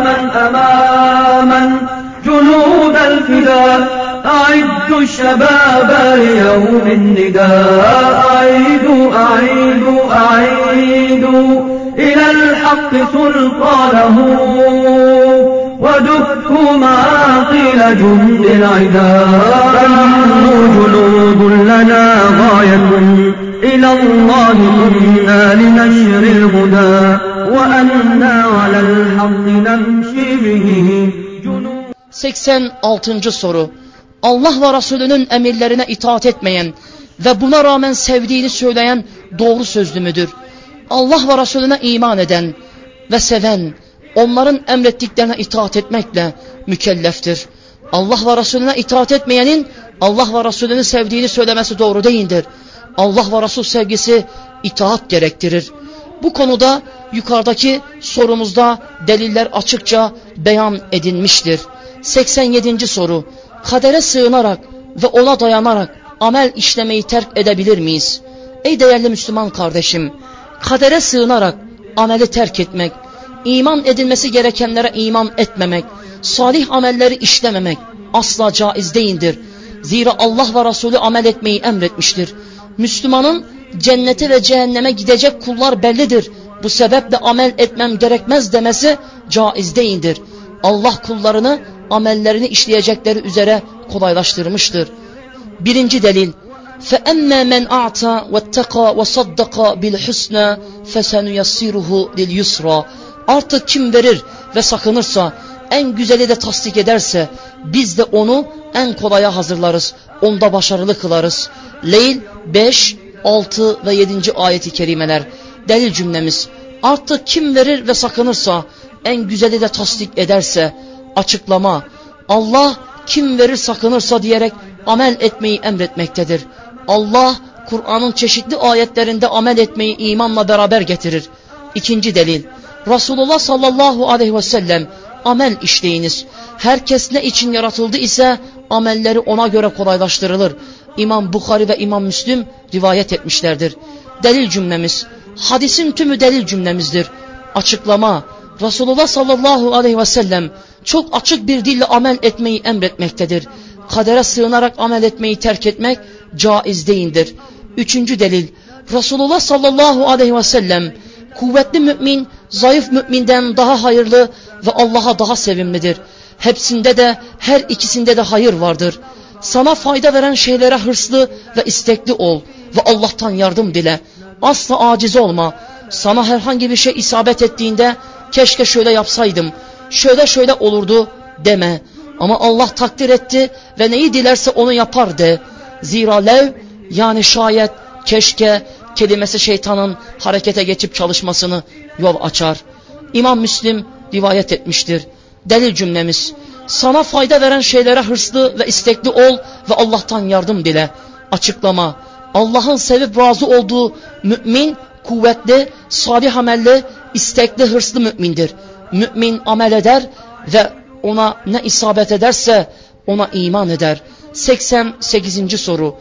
من أماما جنود الفداء أعدوا الشباب ليوم النداء. أعيدوا أعيدوا أعيدوا إلى الحق سلطانه. ودكوا معاقل جند العداء فنحن جنود لنا غاية. إلى الله كنا لنشر الهدى وأنا على الحق نمشي به جنود 86. soru Allah ve Resulünün emirlerine itaat etmeyen ve buna rağmen sevdiğini söyleyen doğru sözlü müdür? Allah ve Resulüne iman eden ve seven, onların emrettiklerine itaat etmekle mükelleftir. Allah ve Resulüne itaat etmeyenin Allah ve Resulünü sevdiğini söylemesi doğru değildir. Allah ve Resul sevgisi itaat gerektirir. Bu konuda yukarıdaki sorumuzda deliller açıkça beyan edilmiştir. 87. soru kadere sığınarak ve ona dayanarak amel işlemeyi terk edebilir miyiz? Ey değerli Müslüman kardeşim, kadere sığınarak ameli terk etmek, iman edilmesi gerekenlere iman etmemek, salih amelleri işlememek asla caiz değildir. Zira Allah ve Resulü amel etmeyi emretmiştir. Müslümanın cennete ve cehenneme gidecek kullar bellidir. Bu sebeple amel etmem gerekmez demesi caiz değildir. Allah kullarını amellerini işleyecekleri üzere kolaylaştırmıştır. Birinci delil فَأَمَّا مَنْ اَعْتَى وَاتَّقَى وَصَدَّقَى بِالْحُسْنَى فَسَنُيَسِّرُهُ لِلْيُسْرَى Artık kim verir ve sakınırsa, en güzeli de tasdik ederse, biz de onu en kolaya hazırlarız, onda başarılı kılarız. Leyl 5, 6 ve 7. ayeti kerimeler. Delil cümlemiz, artık kim verir ve sakınırsa, en güzeli de tasdik ederse, açıklama, Allah kim verir sakınırsa diyerek amel etmeyi emretmektedir. Allah Kur'an'ın çeşitli ayetlerinde amel etmeyi imanla beraber getirir. İkinci delil Resulullah sallallahu aleyhi ve sellem amel işleyiniz. Herkes ne için yaratıldı ise amelleri ona göre kolaylaştırılır. İmam Bukhari ve İmam Müslim rivayet etmişlerdir. Delil cümlemiz hadisin tümü delil cümlemizdir. Açıklama Resulullah sallallahu aleyhi ve sellem çok açık bir dille amel etmeyi emretmektedir. Kadere sığınarak amel etmeyi terk etmek caiz değildir. Üçüncü delil Resulullah sallallahu aleyhi ve sellem kuvvetli mümin zayıf müminden daha hayırlı ve Allah'a daha sevimlidir. Hepsinde de her ikisinde de hayır vardır. Sana fayda veren şeylere hırslı ve istekli ol ve Allah'tan yardım dile. Asla aciz olma. Sana herhangi bir şey isabet ettiğinde keşke şöyle yapsaydım, şöyle şöyle olurdu deme. Ama Allah takdir etti ve neyi dilerse onu yapar de. Zira lev yani şayet keşke kelimesi şeytanın harekete geçip çalışmasını yol açar. İmam Müslim rivayet etmiştir. Delil cümlemiz. Sana fayda veren şeylere hırslı ve istekli ol ve Allah'tan yardım dile. Açıklama. Allah'ın sevip razı olduğu mümin, kuvvetli, salih amelli, istekli, hırslı mümindir. Mümin amel eder ve ona ne isabet ederse ona iman eder. 88. soru.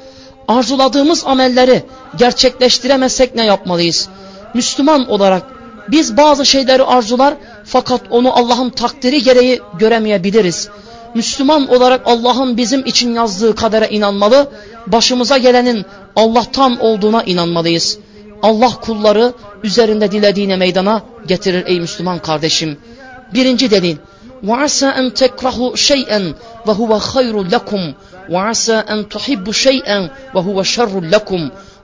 Arzuladığımız amelleri gerçekleştiremezsek ne yapmalıyız? Müslüman olarak biz bazı şeyleri arzular fakat onu Allah'ın takdiri gereği göremeyebiliriz. Müslüman olarak Allah'ın bizim için yazdığı kadere inanmalı, başımıza gelenin Allah'tan olduğuna inanmalıyız. Allah kulları üzerinde dilediğine meydana getirir ey Müslüman kardeşim. Birinci delil. وَعَسَى أَنْ تَكْرَهُ شَيْئًا وَهُوَ خَيْرٌ لَكُمْ وَعَسَى أَنْ تُحِبُّ شَيْئًا وَهُوَ شَرٌ لَكُمْ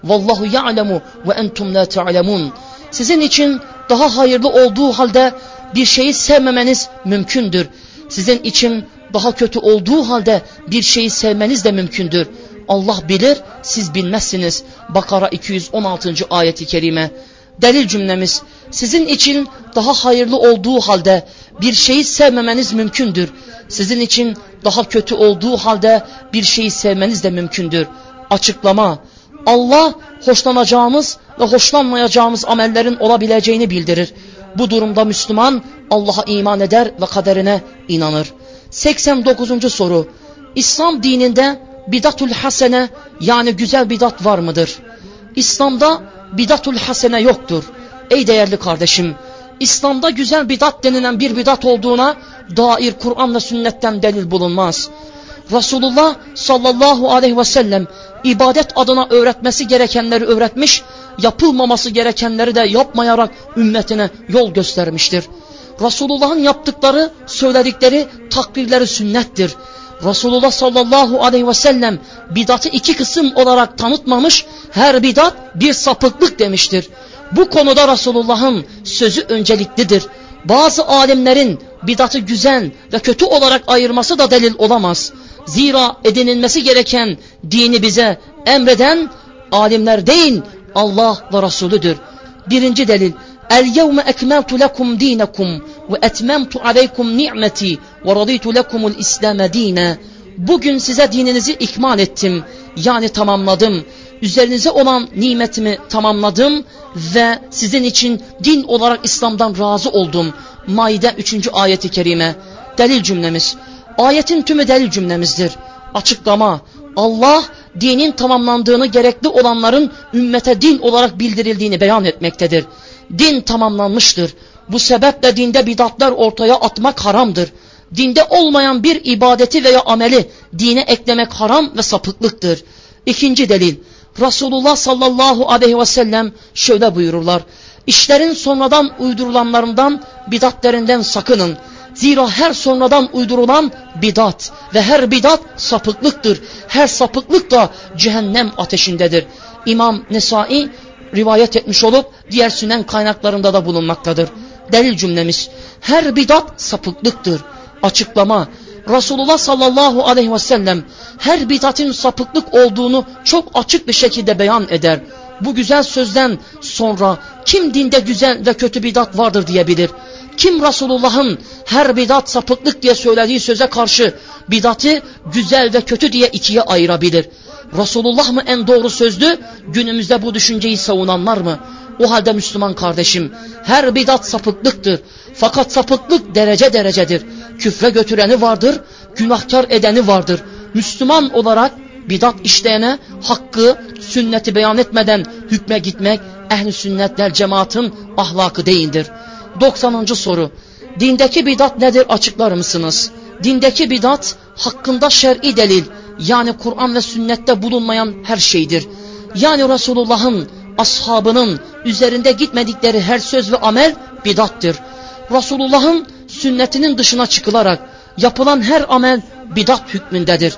وَاللّٰهُ يَعْلَمُ وَاَنْتُمْ لَا تَعْلَمُونَ Sizin için daha hayırlı olduğu halde bir şeyi sevmemeniz mümkündür. Sizin için daha kötü olduğu halde bir şeyi sevmeniz de mümkündür. Allah bilir, siz bilmezsiniz. Bakara 216. ayeti kerime. Delil cümlemiz, sizin için daha hayırlı olduğu halde bir şeyi sevmemeniz mümkündür. Sizin için daha kötü olduğu halde bir şeyi sevmeniz de mümkündür. Açıklama, Allah hoşlanacağımız ve hoşlanmayacağımız amellerin olabileceğini bildirir. Bu durumda Müslüman Allah'a iman eder ve kaderine inanır. 89. soru, İslam dininde bidatul hasene yani güzel bidat var mıdır? İslam'da bidatul hasene yoktur. Ey değerli kardeşim, İslam'da güzel bidat denilen bir bidat olduğuna dair Kur'an ve sünnetten delil bulunmaz. Resulullah sallallahu aleyhi ve sellem ibadet adına öğretmesi gerekenleri öğretmiş, yapılmaması gerekenleri de yapmayarak ümmetine yol göstermiştir. Resulullah'ın yaptıkları, söyledikleri, takdirleri sünnettir. Resulullah sallallahu aleyhi ve sellem bidatı iki kısım olarak tanıtmamış, her bidat bir sapıklık demiştir. Bu konuda Resulullah'ın sözü önceliklidir. Bazı alimlerin bidatı güzel ve kötü olarak ayırması da delil olamaz. Zira edinilmesi gereken dini bize emreden alimler değil Allah ve Resulüdür. Birinci delil El yevme ekmeltu lekum dinakum ve etmemtu aleykum ni'meti ve raditu lekumul İslam'e dine. Bugün size dininizi ikmal ettim. Yani tamamladım. Üzerinize olan nimetimi tamamladım ve sizin için din olarak İslam'dan razı oldum. Maide 3. ayeti kerime. Delil cümlemiz. Ayetin tümü delil cümlemizdir. Açıklama. Allah dinin tamamlandığını gerekli olanların ümmete din olarak bildirildiğini beyan etmektedir. Din tamamlanmıştır. Bu sebeple dinde bidatlar ortaya atmak haramdır. Dinde olmayan bir ibadeti veya ameli dine eklemek haram ve sapıklıktır. İkinci delil. Resulullah sallallahu aleyhi ve sellem şöyle buyururlar. İşlerin sonradan uydurulanlarından bidatlerinden sakının. Zira her sonradan uydurulan bidat ve her bidat sapıklıktır. Her sapıklık da cehennem ateşindedir. İmam Nesai rivayet etmiş olup diğer sünen kaynaklarında da bulunmaktadır. Delil cümlemiz her bidat sapıklıktır. Açıklama Resulullah sallallahu aleyhi ve sellem her bidatın sapıklık olduğunu çok açık bir şekilde beyan eder. Bu güzel sözden sonra kim dinde güzel ve kötü bidat vardır diyebilir? Kim Resulullah'ın her bidat sapıklık diye söylediği söze karşı bidatı güzel ve kötü diye ikiye ayırabilir? Resulullah mı en doğru sözlü? Günümüzde bu düşünceyi savunanlar mı? O halde Müslüman kardeşim her bidat sapıklıktır. Fakat sapıklık derece derecedir. Küfre götüreni vardır, günahkar edeni vardır. Müslüman olarak bidat işleyene hakkı, sünneti beyan etmeden hükme gitmek ehli sünnetler cemaatin ahlakı değildir. 90. soru. Dindeki bidat nedir açıklar mısınız? Dindeki bidat hakkında şer'i delil yani Kur'an ve sünnette bulunmayan her şeydir. Yani Resulullah'ın, ashabının üzerinde gitmedikleri her söz ve amel bidattır. Resulullah'ın sünnetinin dışına çıkılarak yapılan her amel bidat hükmündedir.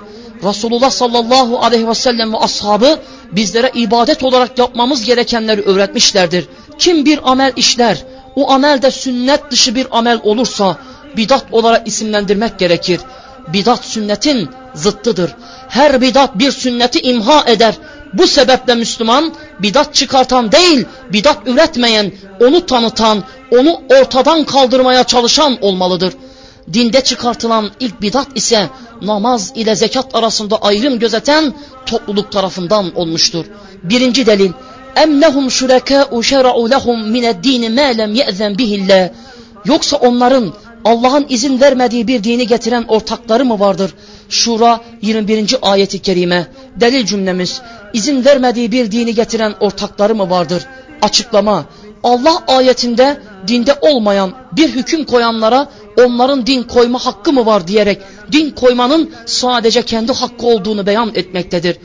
Resulullah sallallahu aleyhi ve sellem ve ashabı bizlere ibadet olarak yapmamız gerekenleri öğretmişlerdir. Kim bir amel işler, o amel de sünnet dışı bir amel olursa bidat olarak isimlendirmek gerekir. Bidat sünnetin zıttıdır. Her bidat bir sünneti imha eder. Bu sebeple Müslüman bidat çıkartan değil, bidat üretmeyen, onu tanıtan, onu ortadan kaldırmaya çalışan olmalıdır. Dinde çıkartılan ilk bidat ise namaz ile zekat arasında ayrım gözeten topluluk tarafından olmuştur. Birinci delil em lehum şurekâ'u şer'u lehum mined-dîni mâ lem ye'zen bihillah Yoksa onların Allah'ın izin vermediği bir dini getiren ortakları mı vardır? Şura 21. ayeti kerime. Delil cümlemiz. izin vermediği bir dini getiren ortakları mı vardır? Açıklama. Allah ayetinde dinde olmayan bir hüküm koyanlara onların din koyma hakkı mı var diyerek din koymanın sadece kendi hakkı olduğunu beyan etmektedir.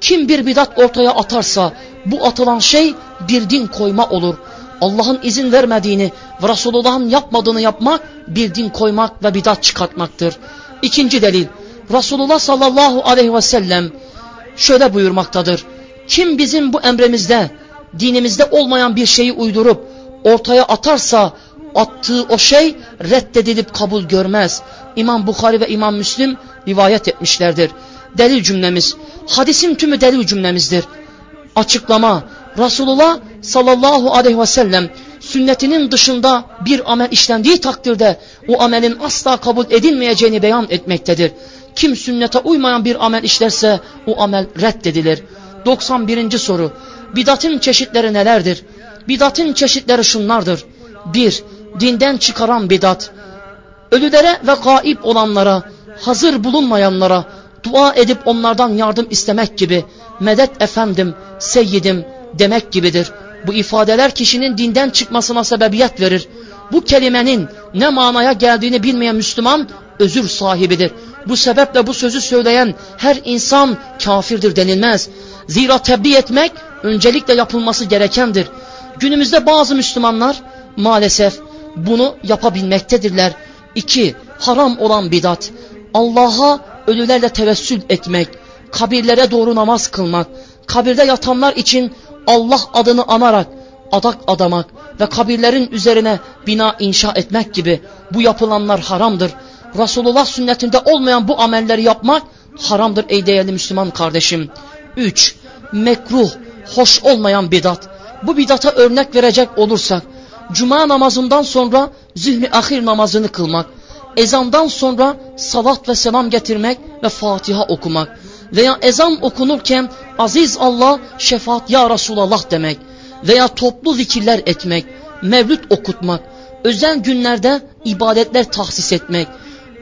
Kim bir bidat ortaya atarsa bu atılan şey bir din koyma olur. Allah'ın izin vermediğini ve Resulullah'ın yapmadığını yapmak bir din koymak ve bidat çıkartmaktır. İkinci delil Resulullah sallallahu aleyhi ve sellem şöyle buyurmaktadır. Kim bizim bu emrimizde dinimizde olmayan bir şeyi uydurup ortaya atarsa attığı o şey reddedilip kabul görmez. İmam Bukhari ve İmam Müslim rivayet etmişlerdir. Delil cümlemiz, hadisin tümü delil cümlemizdir. Açıklama, Resulullah sallallahu aleyhi ve sellem sünnetinin dışında bir amel işlendiği takdirde o amelin asla kabul edilmeyeceğini beyan etmektedir. Kim sünnete uymayan bir amel işlerse o amel reddedilir. 91. soru. Bidatın çeşitleri nelerdir? Bidatın çeşitleri şunlardır. 1. Dinden çıkaran bidat. Ölülere ve gaib olanlara, hazır bulunmayanlara dua edip onlardan yardım istemek gibi medet efendim, seyyidim demek gibidir. Bu ifadeler kişinin dinden çıkmasına sebebiyet verir. Bu kelimenin ne manaya geldiğini bilmeyen Müslüman özür sahibidir. Bu sebeple bu sözü söyleyen her insan kafirdir denilmez. Zira tebliğ etmek öncelikle yapılması gerekendir. Günümüzde bazı Müslümanlar maalesef bunu yapabilmektedirler. İki, haram olan bidat. Allah'a ölülerle tevessül etmek, kabirlere doğru namaz kılmak, kabirde yatanlar için Allah adını anarak adak adamak ve kabirlerin üzerine bina inşa etmek gibi bu yapılanlar haramdır. Resulullah sünnetinde olmayan bu amelleri yapmak haramdır ey değerli Müslüman kardeşim. 3. Mekruh, hoş olmayan bidat. Bu bidata örnek verecek olursak, cuma namazından sonra zihni ahir namazını kılmak, ezandan sonra salat ve selam getirmek ve Fatiha okumak veya ezan okunurken aziz Allah şefaat ya Resulallah demek veya toplu zikirler etmek, mevlüt okutmak, özel günlerde ibadetler tahsis etmek,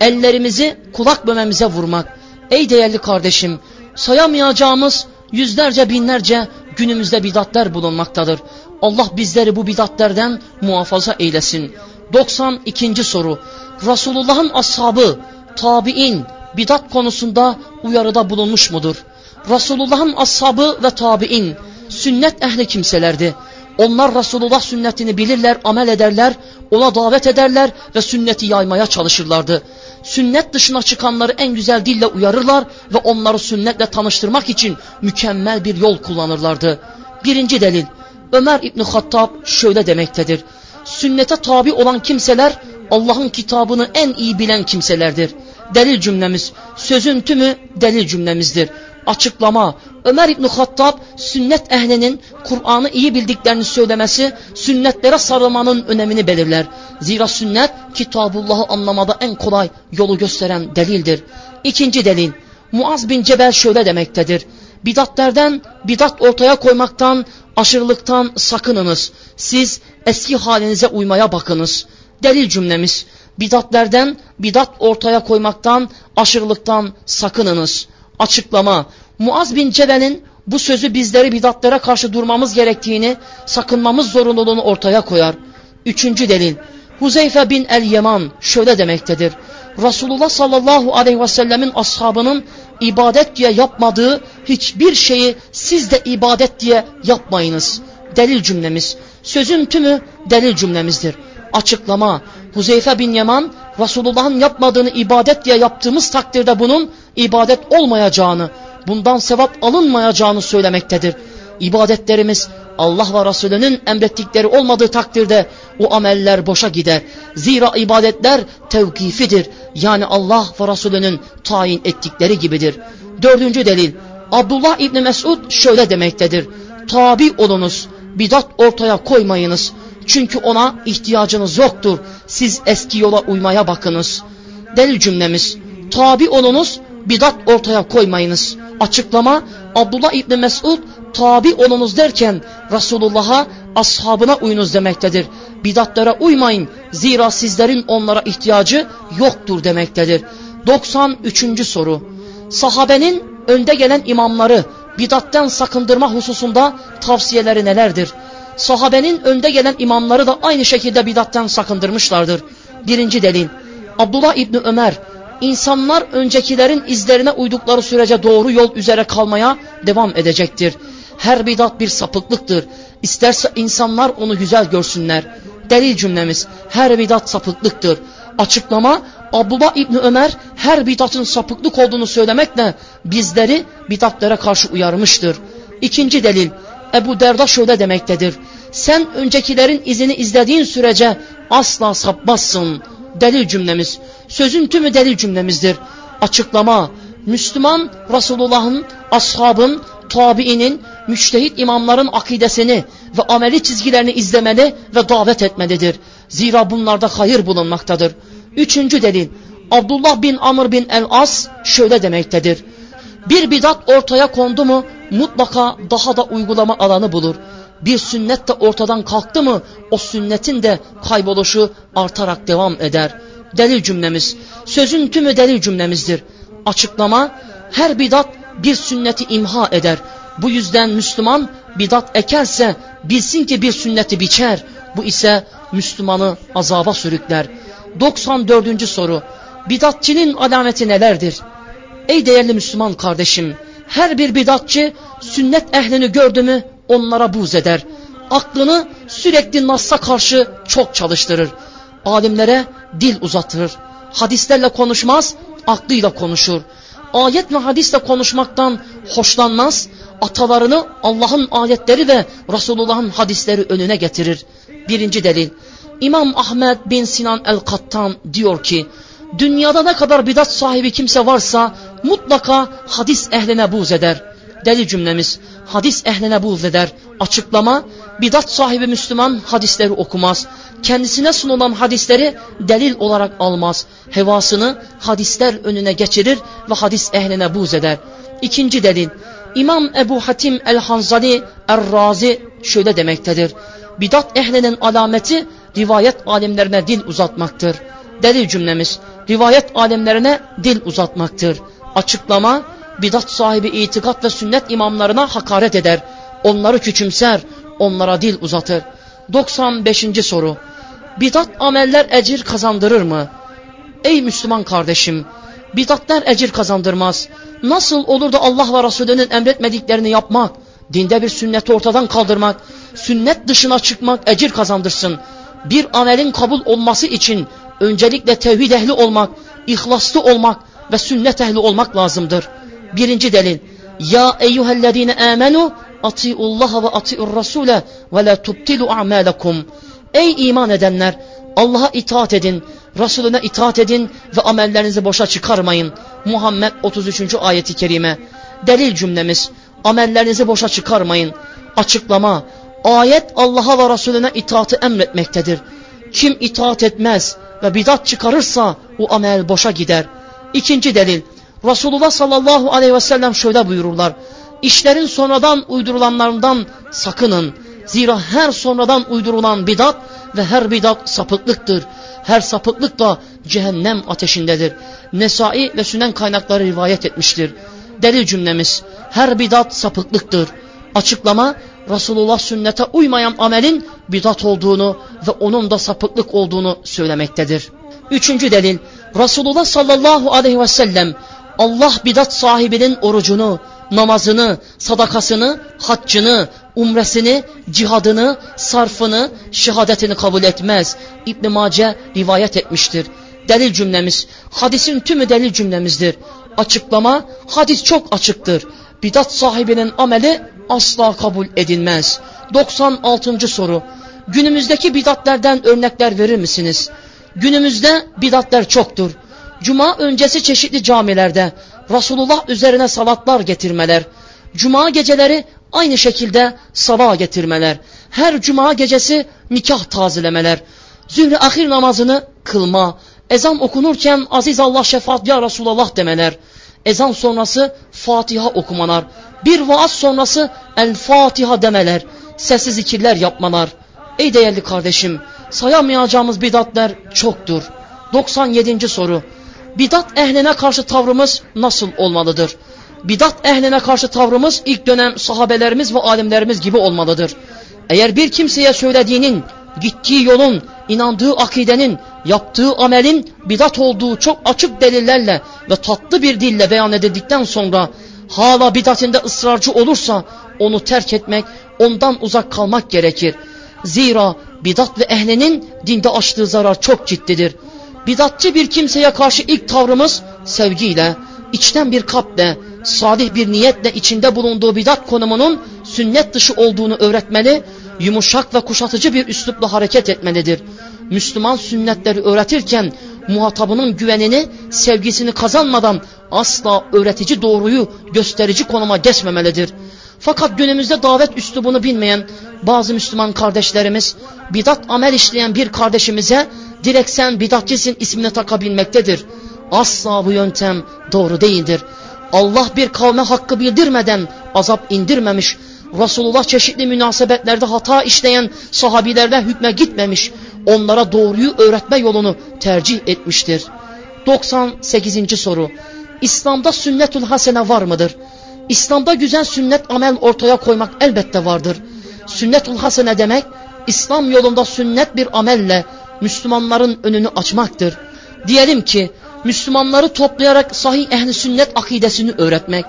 ellerimizi kulak bömemize vurmak. Ey değerli kardeşim, sayamayacağımız yüzlerce binlerce günümüzde bidatler bulunmaktadır. Allah bizleri bu bidatlerden muhafaza eylesin. 92. soru. Resulullah'ın ashabı, tabi'in, bidat konusunda uyarıda bulunmuş mudur? Resulullah'ın ashabı ve tabi'in, sünnet ehli kimselerdi. Onlar Resulullah sünnetini bilirler, amel ederler, ona davet ederler ve sünneti yaymaya çalışırlardı. Sünnet dışına çıkanları en güzel dille uyarırlar ve onları sünnetle tanıştırmak için mükemmel bir yol kullanırlardı. Birinci delil, Ömer İbni Hattab şöyle demektedir. Sünnete tabi olan kimseler Allah'ın kitabını en iyi bilen kimselerdir. Delil cümlemiz, sözün tümü delil cümlemizdir açıklama. Ömer İbni Hattab sünnet ehlinin Kur'an'ı iyi bildiklerini söylemesi sünnetlere sarılmanın önemini belirler. Zira sünnet kitabullahı anlamada en kolay yolu gösteren delildir. İkinci delil Muaz bin Cebel şöyle demektedir. Bidatlerden, bidat ortaya koymaktan, aşırılıktan sakınınız. Siz eski halinize uymaya bakınız. Delil cümlemiz. Bidatlerden, bidat ortaya koymaktan, aşırılıktan sakınınız açıklama. Muaz bin Cebel'in bu sözü bizleri bidatlara karşı durmamız gerektiğini, sakınmamız zorunluluğunu ortaya koyar. Üçüncü delil. Huzeyfe bin el-Yeman şöyle demektedir. Resulullah sallallahu aleyhi ve sellemin ashabının ibadet diye yapmadığı hiçbir şeyi siz de ibadet diye yapmayınız. Delil cümlemiz. Sözün tümü delil cümlemizdir. Açıklama. Huzeyfe bin Yaman Resulullah'ın yapmadığını ibadet diye yaptığımız takdirde bunun ibadet olmayacağını, bundan sevap alınmayacağını söylemektedir. İbadetlerimiz Allah ve Resulünün emrettikleri olmadığı takdirde o ameller boşa gider. Zira ibadetler tevkifidir. Yani Allah ve Resulünün tayin ettikleri gibidir. Dördüncü delil. Abdullah İbni Mesud şöyle demektedir. Tabi olunuz, bidat ortaya koymayınız. Çünkü ona ihtiyacınız yoktur. Siz eski yola uymaya bakınız. Delil cümlemiz. Tabi olunuz, bidat ortaya koymayınız. Açıklama Abdullah İbni Mesud tabi olunuz derken Resulullah'a ashabına uyunuz demektedir. Bidatlara uymayın zira sizlerin onlara ihtiyacı yoktur demektedir. 93. soru Sahabenin önde gelen imamları bidatten sakındırma hususunda tavsiyeleri nelerdir? Sahabenin önde gelen imamları da aynı şekilde bidattan sakındırmışlardır. Birinci delil Abdullah İbni Ömer insanlar öncekilerin izlerine uydukları sürece doğru yol üzere kalmaya devam edecektir. Her bidat bir sapıklıktır. İsterse insanlar onu güzel görsünler. Delil cümlemiz her bidat sapıklıktır. Açıklama Abdullah İbni Ömer her bidatın sapıklık olduğunu söylemekle bizleri bidatlara karşı uyarmıştır. İkinci delil Ebu Derda şöyle demektedir. Sen öncekilerin izini izlediğin sürece asla sapmazsın. Delil cümlemiz. Sözün tümü delil cümlemizdir. Açıklama. Müslüman Resulullah'ın, ashabın, tabiinin, müştehit imamların akidesini ve ameli çizgilerini izlemeli ve davet etmelidir. Zira bunlarda hayır bulunmaktadır. Üçüncü delil. Abdullah bin Amr bin el-As şöyle demektedir. Bir bidat ortaya kondu mu mutlaka daha da uygulama alanı bulur. Bir sünnet de ortadan kalktı mı o sünnetin de kayboluşu artarak devam eder. Delil cümlemiz, sözün tümü delil cümlemizdir. Açıklama, her bidat bir sünneti imha eder. Bu yüzden Müslüman bidat ekerse bilsin ki bir sünneti biçer. Bu ise Müslümanı azaba sürükler. 94. soru. Bidatçinin alameti nelerdir? Ey değerli Müslüman kardeşim, her bir bidatçı sünnet ehlini gördü mü onlara buz eder. Aklını sürekli Nas'a karşı çok çalıştırır. Alimlere dil uzatır. Hadislerle konuşmaz, aklıyla konuşur. Ayet ve hadisle konuşmaktan hoşlanmaz, atalarını Allah'ın ayetleri ve Resulullah'ın hadisleri önüne getirir. Birinci delil. İmam Ahmet bin Sinan el-Kattan diyor ki, dünyada ne kadar bidat sahibi kimse varsa mutlaka hadis ehline buz eder. Deli cümlemiz hadis ehline buz eder. Açıklama bidat sahibi Müslüman hadisleri okumaz. Kendisine sunulan hadisleri delil olarak almaz. Hevasını hadisler önüne geçirir ve hadis ehline buz eder. İkinci delil İmam Ebu Hatim el-Hanzali er-Razi şöyle demektedir. Bidat ehlinin alameti rivayet alimlerine dil uzatmaktır. Delil cümlemiz rivayet alimlerine dil uzatmaktır. Açıklama bidat sahibi itikat ve sünnet imamlarına hakaret eder. Onları küçümser, onlara dil uzatır. 95. soru. Bidat ameller ecir kazandırır mı? Ey Müslüman kardeşim, bidatler ecir kazandırmaz. Nasıl olur da Allah ve Resulünün emretmediklerini yapmak, dinde bir sünneti ortadan kaldırmak, sünnet dışına çıkmak ecir kazandırsın. Bir amelin kabul olması için öncelikle tevhid ehli olmak, ihlaslı olmak ve sünnet ehli olmak lazımdır. Birinci delil. Ya eyyühellezine amenu atiullaha ve atiur rasule ve la tubtilu a'malakum. Ey iman edenler Allah'a itaat edin, Resulüne itaat edin ve amellerinizi boşa çıkarmayın. Muhammed 33. ayeti kerime. Delil cümlemiz. Amellerinizi boşa çıkarmayın. Açıklama. Ayet Allah'a ve Resulüne itaatı emretmektedir. Kim itaat etmez ve bidat çıkarırsa o amel boşa gider. İkinci delil. Resulullah sallallahu aleyhi ve sellem şöyle buyururlar. İşlerin sonradan uydurulanlarından sakının. Zira her sonradan uydurulan bidat ve her bidat sapıklıktır. Her sapıklık da cehennem ateşindedir. Nesai ve Sünen kaynakları rivayet etmiştir. Delil cümlemiz her bidat sapıklıktır. Açıklama Resulullah sünnete uymayan amelin bidat olduğunu ve onun da sapıklık olduğunu söylemektedir. Üçüncü delil Resulullah sallallahu aleyhi ve sellem Allah bidat sahibinin orucunu, namazını, sadakasını, haccını, umresini, cihadını, sarfını, şehadetini kabul etmez. İbn Mace rivayet etmiştir. Delil cümlemiz, hadisin tümü delil cümlemizdir. Açıklama, hadis çok açıktır. Bidat sahibinin ameli asla kabul edilmez. 96. soru. Günümüzdeki bidatlerden örnekler verir misiniz? Günümüzde bidatler çoktur. Cuma öncesi çeşitli camilerde Resulullah üzerine salatlar getirmeler. Cuma geceleri aynı şekilde sabah getirmeler. Her cuma gecesi nikah tazelemeler. Zühre ahir namazını kılma. Ezan okunurken aziz Allah şefaat ya Resulallah demeler. Ezan sonrası Fatiha okumalar. Bir vaaz sonrası El Fatiha demeler. Sessiz zikirler yapmalar. Ey değerli kardeşim sayamayacağımız bidatler çoktur. 97. soru bidat ehline karşı tavrımız nasıl olmalıdır? Bidat ehline karşı tavrımız ilk dönem sahabelerimiz ve alimlerimiz gibi olmalıdır. Eğer bir kimseye söylediğinin, gittiği yolun, inandığı akidenin, yaptığı amelin bidat olduğu çok açık delillerle ve tatlı bir dille beyan edildikten sonra hala bidatinde ısrarcı olursa onu terk etmek, ondan uzak kalmak gerekir. Zira bidat ve ehlinin dinde açtığı zarar çok ciddidir. Bidatçı bir kimseye karşı ilk tavrımız sevgiyle, içten bir kalple, salih bir niyetle içinde bulunduğu bidat konumunun sünnet dışı olduğunu öğretmeli, yumuşak ve kuşatıcı bir üslupla hareket etmelidir. Müslüman sünnetleri öğretirken muhatabının güvenini, sevgisini kazanmadan asla öğretici doğruyu gösterici konuma geçmemelidir. Fakat günümüzde davet üslubunu bilmeyen bazı Müslüman kardeşlerimiz bidat amel işleyen bir kardeşimize direkt sen bidatçisin ismini takabilmektedir. Asla bu yöntem doğru değildir. Allah bir kavme hakkı bildirmeden azap indirmemiş. Resulullah çeşitli münasebetlerde hata işleyen sahabilerden hükme gitmemiş. Onlara doğruyu öğretme yolunu tercih etmiştir. 98. soru. İslam'da sünnetül hasene var mıdır? İslam'da güzel sünnet amel ortaya koymak elbette vardır. Sünnetül hasene demek İslam yolunda sünnet bir amelle Müslümanların önünü açmaktır. Diyelim ki Müslümanları toplayarak sahih ehli sünnet akidesini öğretmek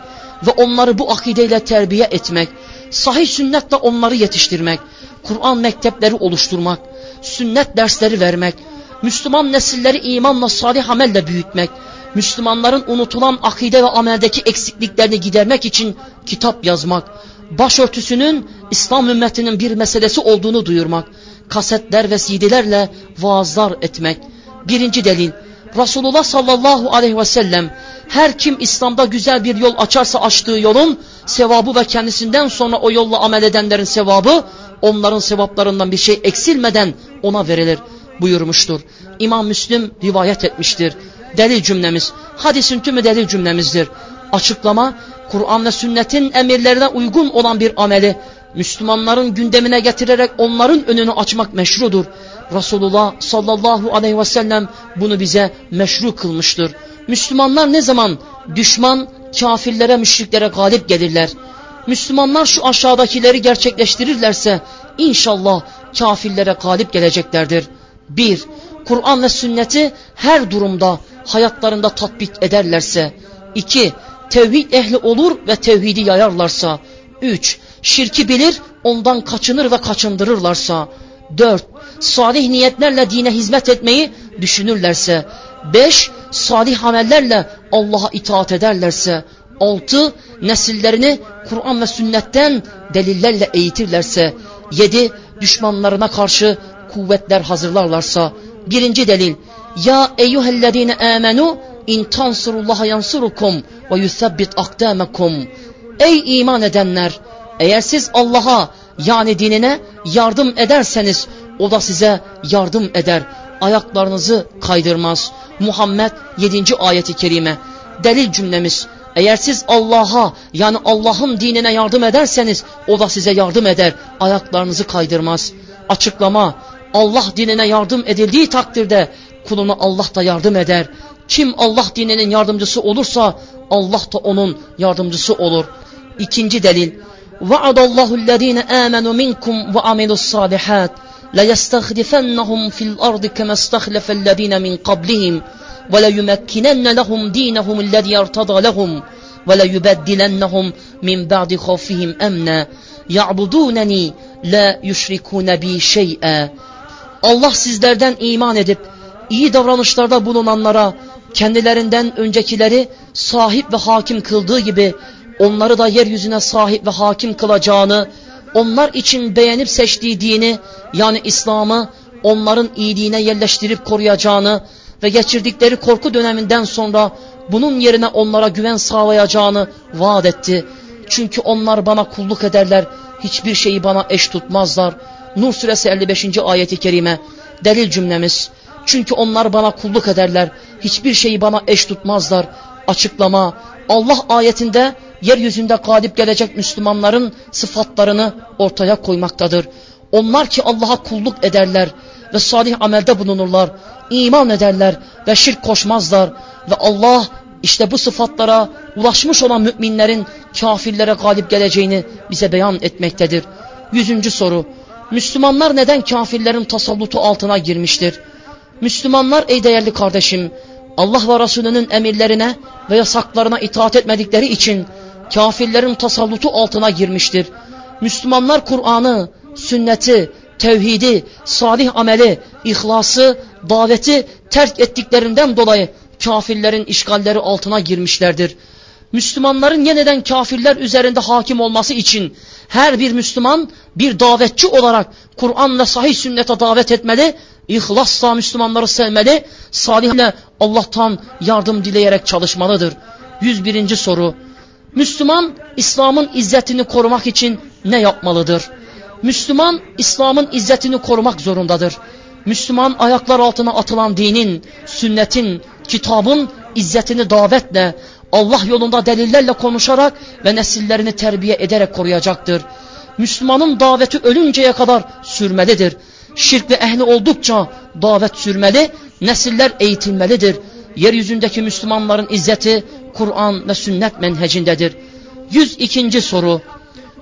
ve onları bu akideyle terbiye etmek, sahih sünnetle onları yetiştirmek, Kur'an mektepleri oluşturmak, sünnet dersleri vermek, Müslüman nesilleri imanla salih amelle büyütmek, Müslümanların unutulan akide ve ameldeki eksikliklerini gidermek için kitap yazmak, başörtüsünün İslam ümmetinin bir meselesi olduğunu duyurmak, kasetler ve CD'lerle vaazlar etmek. Birinci delil, Resulullah sallallahu aleyhi ve sellem her kim İslam'da güzel bir yol açarsa açtığı yolun sevabı ve kendisinden sonra o yolla amel edenlerin sevabı onların sevaplarından bir şey eksilmeden ona verilir buyurmuştur. İmam Müslim rivayet etmiştir. Delil cümlemiz, hadisin tümü delil cümlemizdir. Açıklama, Kur'an ve sünnetin emirlerine uygun olan bir ameli, Müslümanların gündemine getirerek onların önünü açmak meşrudur. Resulullah sallallahu aleyhi ve sellem bunu bize meşru kılmıştır. Müslümanlar ne zaman düşman, kafirlere, müşriklere galip gelirler? Müslümanlar şu aşağıdakileri gerçekleştirirlerse inşallah kafirlere galip geleceklerdir. 1. Kur'an ve sünneti her durumda hayatlarında tatbik ederlerse. 2. Tevhid ehli olur ve tevhidi yayarlarsa. 3. Şirki bilir, ondan kaçınır ve kaçındırırlarsa. 4. Salih niyetlerle dine hizmet etmeyi düşünürlerse. 5. Salih amellerle Allah'a itaat ederlerse. 6. Nesillerini Kur'an ve sünnetten delillerle eğitirlerse. 7. Düşmanlarına karşı kuvvetler hazırlarlarsa. Birinci delil. Ya eyyühellezine amenu in tansurullaha yansurukum ve yuthabbit akdamakum. Ey iman edenler! Eğer siz Allah'a yani dinine yardım ederseniz o da size yardım eder. Ayaklarınızı kaydırmaz. Muhammed 7. ayeti kerime. Delil cümlemiz. Eğer siz Allah'a yani Allah'ın dinine yardım ederseniz o da size yardım eder. Ayaklarınızı kaydırmaz. Açıklama. Allah dinine yardım edildiği takdirde kuluna Allah da yardım eder. Kim Allah dininin yardımcısı olursa Allah da onun yardımcısı olur. İkinci delil. وعد الله الذين آمنوا منكم وعملوا الصالحات ليستخلفنهم في الأرض كما استخلف الذين من قبلهم وليمكنن لهم دينهم الذي ارتضى لهم وليبدلنهم من بعد خوفهم أمنا يعبدونني لا يشركون بي شيئا Allah sizlerden iman edip iyi davranışlarda bulunanlara kendilerinden öncekileri sahip ve hakim kıldığı gibi onları da yeryüzüne sahip ve hakim kılacağını, onlar için beğenip seçtiği dini yani İslam'ı onların iyiliğine yerleştirip koruyacağını ve geçirdikleri korku döneminden sonra bunun yerine onlara güven sağlayacağını vaat etti. Çünkü onlar bana kulluk ederler, hiçbir şeyi bana eş tutmazlar. Nur suresi 55. ayeti kerime delil cümlemiz. Çünkü onlar bana kulluk ederler, hiçbir şeyi bana eş tutmazlar. Açıklama Allah ayetinde yeryüzünde galip gelecek Müslümanların sıfatlarını ortaya koymaktadır. Onlar ki Allah'a kulluk ederler ve salih amelde bulunurlar, iman ederler ve şirk koşmazlar ve Allah işte bu sıfatlara ulaşmış olan müminlerin kafirlere galip geleceğini bize beyan etmektedir. Yüzüncü soru, Müslümanlar neden kafirlerin tasallutu altına girmiştir? Müslümanlar ey değerli kardeşim, Allah ve Resulünün emirlerine ve yasaklarına itaat etmedikleri için kafirlerin tasallutu altına girmiştir. Müslümanlar Kur'an'ı, sünneti, tevhidi, salih ameli, ihlası, daveti terk ettiklerinden dolayı kafirlerin işgalleri altına girmişlerdir. Müslümanların yeniden kafirler üzerinde hakim olması için her bir Müslüman bir davetçi olarak Kur'an ve sahih sünnete davet etmeli, ihlasla Müslümanları sevmeli, salihle Allah'tan yardım dileyerek çalışmalıdır. 101. soru Müslüman İslam'ın izzetini korumak için ne yapmalıdır? Müslüman İslam'ın izzetini korumak zorundadır. Müslüman ayaklar altına atılan dinin, sünnetin, kitabın izzetini davetle, Allah yolunda delillerle konuşarak ve nesillerini terbiye ederek koruyacaktır. Müslümanın daveti ölünceye kadar sürmelidir. Şirk ve ehli oldukça davet sürmeli, nesiller eğitilmelidir. Yeryüzündeki Müslümanların izzeti Kur'an ve sünnet menhecindedir. 102. soru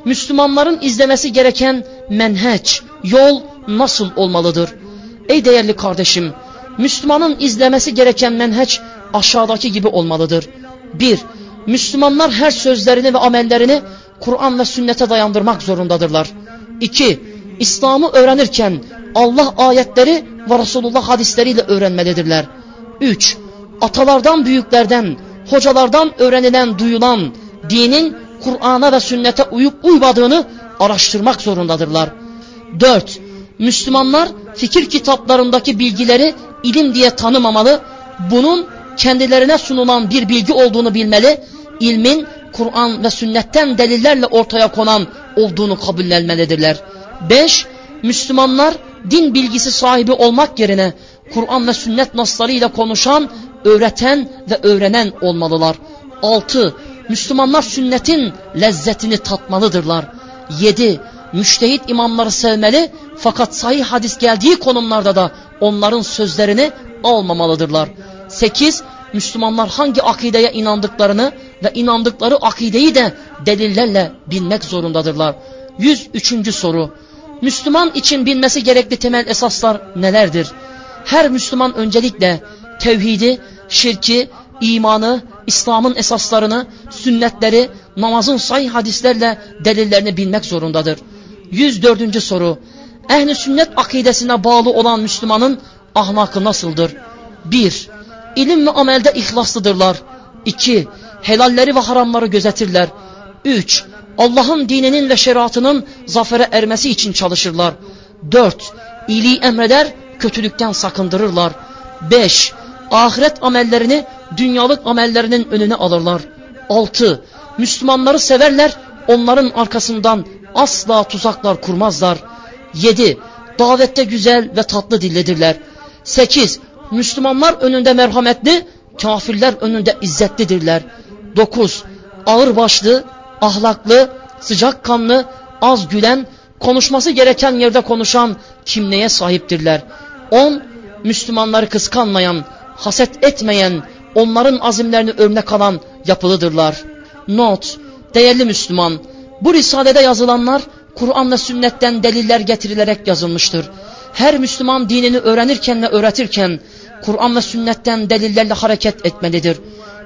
Müslümanların izlemesi gereken menheç, yol nasıl olmalıdır? Ey değerli kardeşim, Müslümanın izlemesi gereken menheç aşağıdaki gibi olmalıdır. 1. Müslümanlar her sözlerini ve amellerini Kur'an ve sünnete dayandırmak zorundadırlar. 2. İslam'ı öğrenirken Allah ayetleri ve Resulullah hadisleriyle öğrenmelidirler. 3. Atalardan, büyüklerden, hocalardan öğrenilen, duyulan dinin Kur'an'a ve sünnete uyup uymadığını araştırmak zorundadırlar. 4. Müslümanlar fikir kitaplarındaki bilgileri ilim diye tanımamalı, bunun kendilerine sunulan bir bilgi olduğunu bilmeli, ilmin Kur'an ve sünnetten delillerle ortaya konan olduğunu kabullenmelidirler. 5. Müslümanlar din bilgisi sahibi olmak yerine Kur'an ve sünnet naslarıyla konuşan, öğreten ve öğrenen olmalılar. 6. Müslümanlar sünnetin lezzetini tatmalıdırlar. 7. Müştehit imamları sevmeli fakat sahih hadis geldiği konumlarda da onların sözlerini almamalıdırlar. 8. Müslümanlar hangi akideye inandıklarını ve inandıkları akideyi de delillerle bilmek zorundadırlar. 103. soru. Müslüman için bilmesi gerekli temel esaslar nelerdir? Her Müslüman öncelikle tevhidi, şirki, imanı, İslam'ın esaslarını, sünnetleri, namazın sahih hadislerle delillerini bilmek zorundadır. 104. soru. Ehli sünnet akidesine bağlı olan Müslümanın ahlakı nasıldır? 1. İlim ve amelde ihlaslıdırlar. 2. Helalleri ve haramları gözetirler. 3. Allah'ın dininin ve şeriatının zafere ermesi için çalışırlar. 4. İyiliği emreder, kötülükten sakındırırlar. 5. Ahiret amellerini dünyalık amellerinin önüne alırlar. 6. Müslümanları severler, onların arkasından asla tuzaklar kurmazlar. 7. Davette güzel ve tatlı dilledirler. 8. Müslümanlar önünde merhametli, kafirler önünde izzetlidirler. 9. Ağırbaşlı, ahlaklı, sıcakkanlı, az gülen, konuşması gereken yerde konuşan kimliğe sahiptirler. 10. Müslümanları kıskanmayan, haset etmeyen, onların azimlerini örnek alan yapılıdırlar. Not, değerli Müslüman, bu risalede yazılanlar Kur'an ve sünnetten deliller getirilerek yazılmıştır. Her Müslüman dinini öğrenirken ve öğretirken Kur'an ve sünnetten delillerle hareket etmelidir.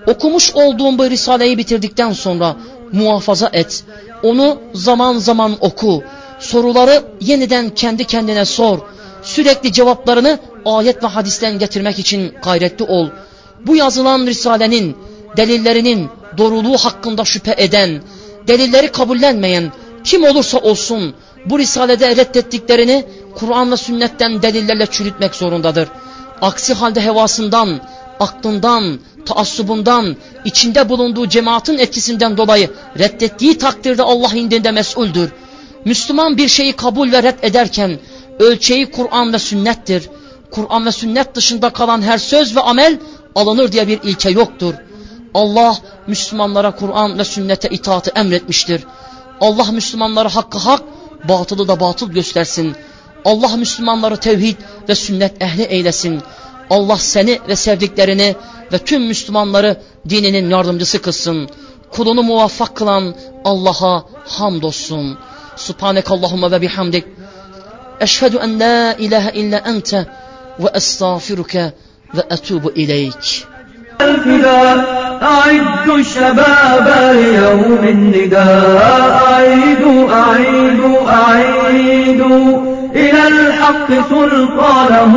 Okumuş olduğum bu risaleyi bitirdikten sonra muhafaza et. Onu zaman zaman oku. Soruları yeniden kendi kendine sor. Sürekli cevaplarını ayet ve hadisten getirmek için gayretli ol. Bu yazılan risalenin, delillerinin doğruluğu hakkında şüphe eden, delilleri kabullenmeyen kim olursa olsun bu risalede reddettiklerini Kur'an ve sünnetten delillerle çürütmek zorundadır. Aksi halde hevasından, aklından, taassubundan, içinde bulunduğu cemaatin etkisinden dolayı reddettiği takdirde Allah indinde mesuldür. Müslüman bir şeyi kabul ve red ederken ölçeği Kur'an ve sünnettir. Kur'an ve sünnet dışında kalan her söz ve amel alınır diye bir ilke yoktur. Allah Müslümanlara Kur'an ve sünnete itaatı emretmiştir. Allah Müslümanlara hakkı hak, batılı da batıl göstersin. Allah Müslümanları tevhid ve sünnet ehli eylesin. Allah seni ve sevdiklerini ve tüm Müslümanları dininin yardımcısı kılsın. Kulunu muvaffak kılan Allah'a hamdolsun. Subhanekallahumma ve bihamdik. Eşhedü en la ilahe illa ente ve estağfiruke ve etubu ileyk. أعد الشباب ليوم النداء. أعيد أعيد أعيد إلى الحق سلطانه.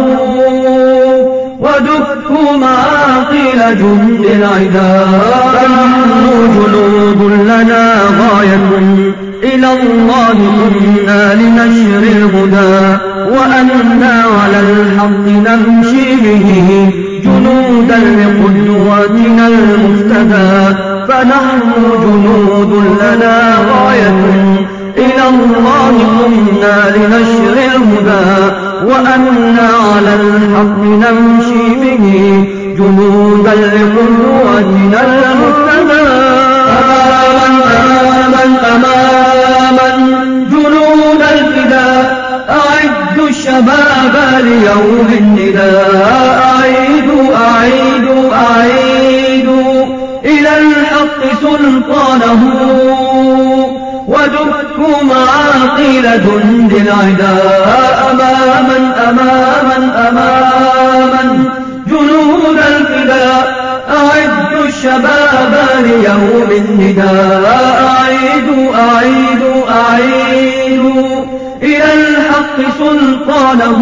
ودكوا معاقل جند العدا. فنحن جنود لنا غاية. إلى الله كنا لنشر الهدى. وأنا على الحق نمشي به. جنودا لقدوتنا المفتدى فنحن جنود لنا غاية إلى الله كنا لنشر الهدى وأنا على الحق نمشي به جنودا لقدوتنا المفتدى. أماما أماما جنود الفداء أعدوا الشباب ليوم النداء. أعيدوا أعيدوا إلى الحق سلطانه. ودكوا معاقل جند العداء أماما أماما أماما. جنود الفداء أعدوا الشباب ليوم النداء. أعيدوا أعيدوا أعيدوا إلى الحق سلطانه.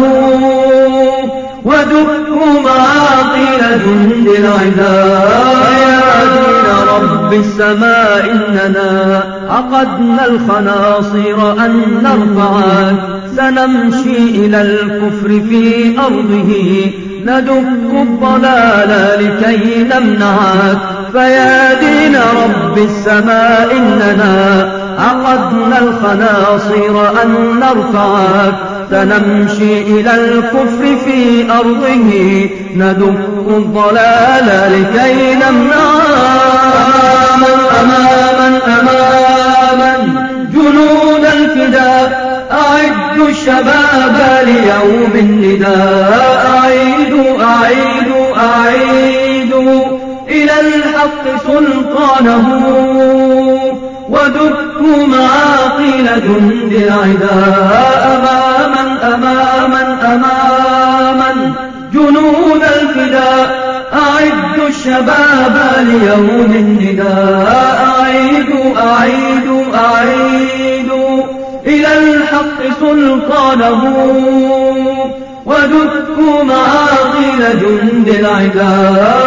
ودكوا معاقل جند العداء يا دين رب السماء إننا عقدنا الخناصر أن نرفعك سنمشي إلى الكفر في أرضه. ندك الضلال لكي نمنعك فيا دين رب السماء إننا عقدنا الخناصر أن نرفعك سنمشي إلى الكفر في أرضه ندك الضلال لكي نمنعك أماما أماما جنود الفداء أعدوا الشباب ليوم النداء. أعيدوا أعيدوا أعيدوا إلى الحق سلطانه. ودكوا معاقل جند العداء أماما أماما أماما. جنود الفداء أعدوا الشباب ليوم النداء. أعيدوا أعيدوا أعيدوا إلى الحق سلطانه. ودكوا معاقل جند العداء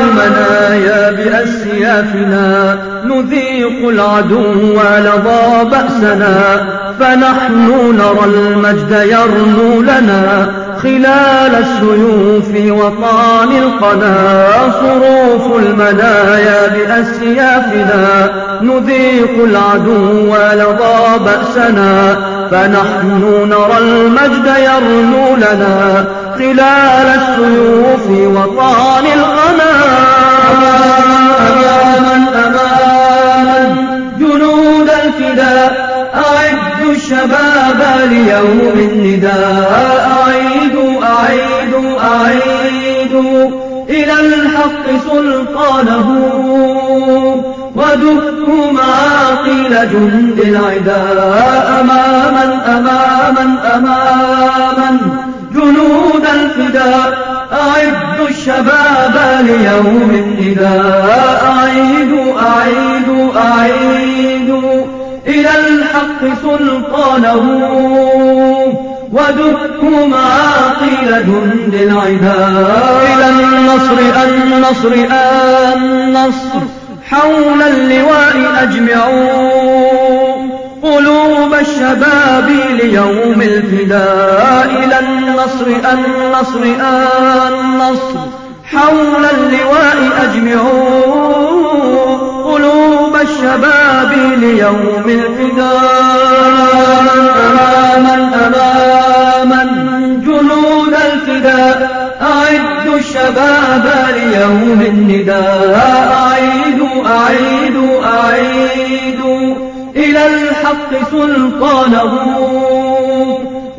المنايا بأسيافنا نذيق العدو لظى بأسنا. فنحن نرى المجد يرنو لنا. خلال السيوف وطعن القنا صروف المنايا بأسيافنا. نذيق العدو لظى بأسنا. فنحن نرى المجد يرنو لنا. خلال السيوف وطعن القنا أماما أماما جنود الفداء أعدوا الشباب ليوم النداء. الحق سلطانه ودكوا معاقل جند العداء أماما أماما أماما. جنود الفداء أعدوا الشباب ليوم النداء أعيدوا أعيدوا أعيدوا إلى الحق سلطانه ودكوا معاقل جند العداء إلى النصر النصر النصر حول اللواء أجمعوا قلوب الشباب ليوم الفداء. إلى النصر النصر النصر حول اللواء أجمعوا قلوب الشباب ليوم الفداء. أماما أماما باب ليوم النداء. أعيد أعيد أعيد. إلى الحق سلطانه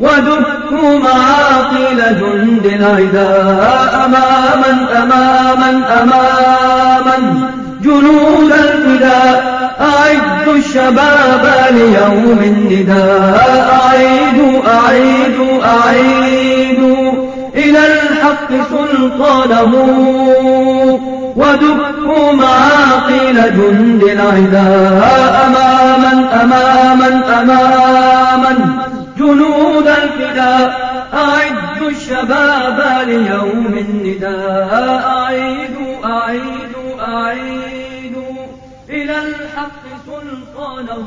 ودك معاقل جند العداء. أماما أماما أماما. جنود الفداء أعد الشباب ليوم النداء. أعيد أعيد أعيد, أعيد إلى الحق سلطانه ودكوا معاقل جند العداء أماما أماما أماما. جنود الفداء أعدوا الشباب ليوم النداء. أعيدوا أعيدوا أعيدوا إلى الحق سلطانه.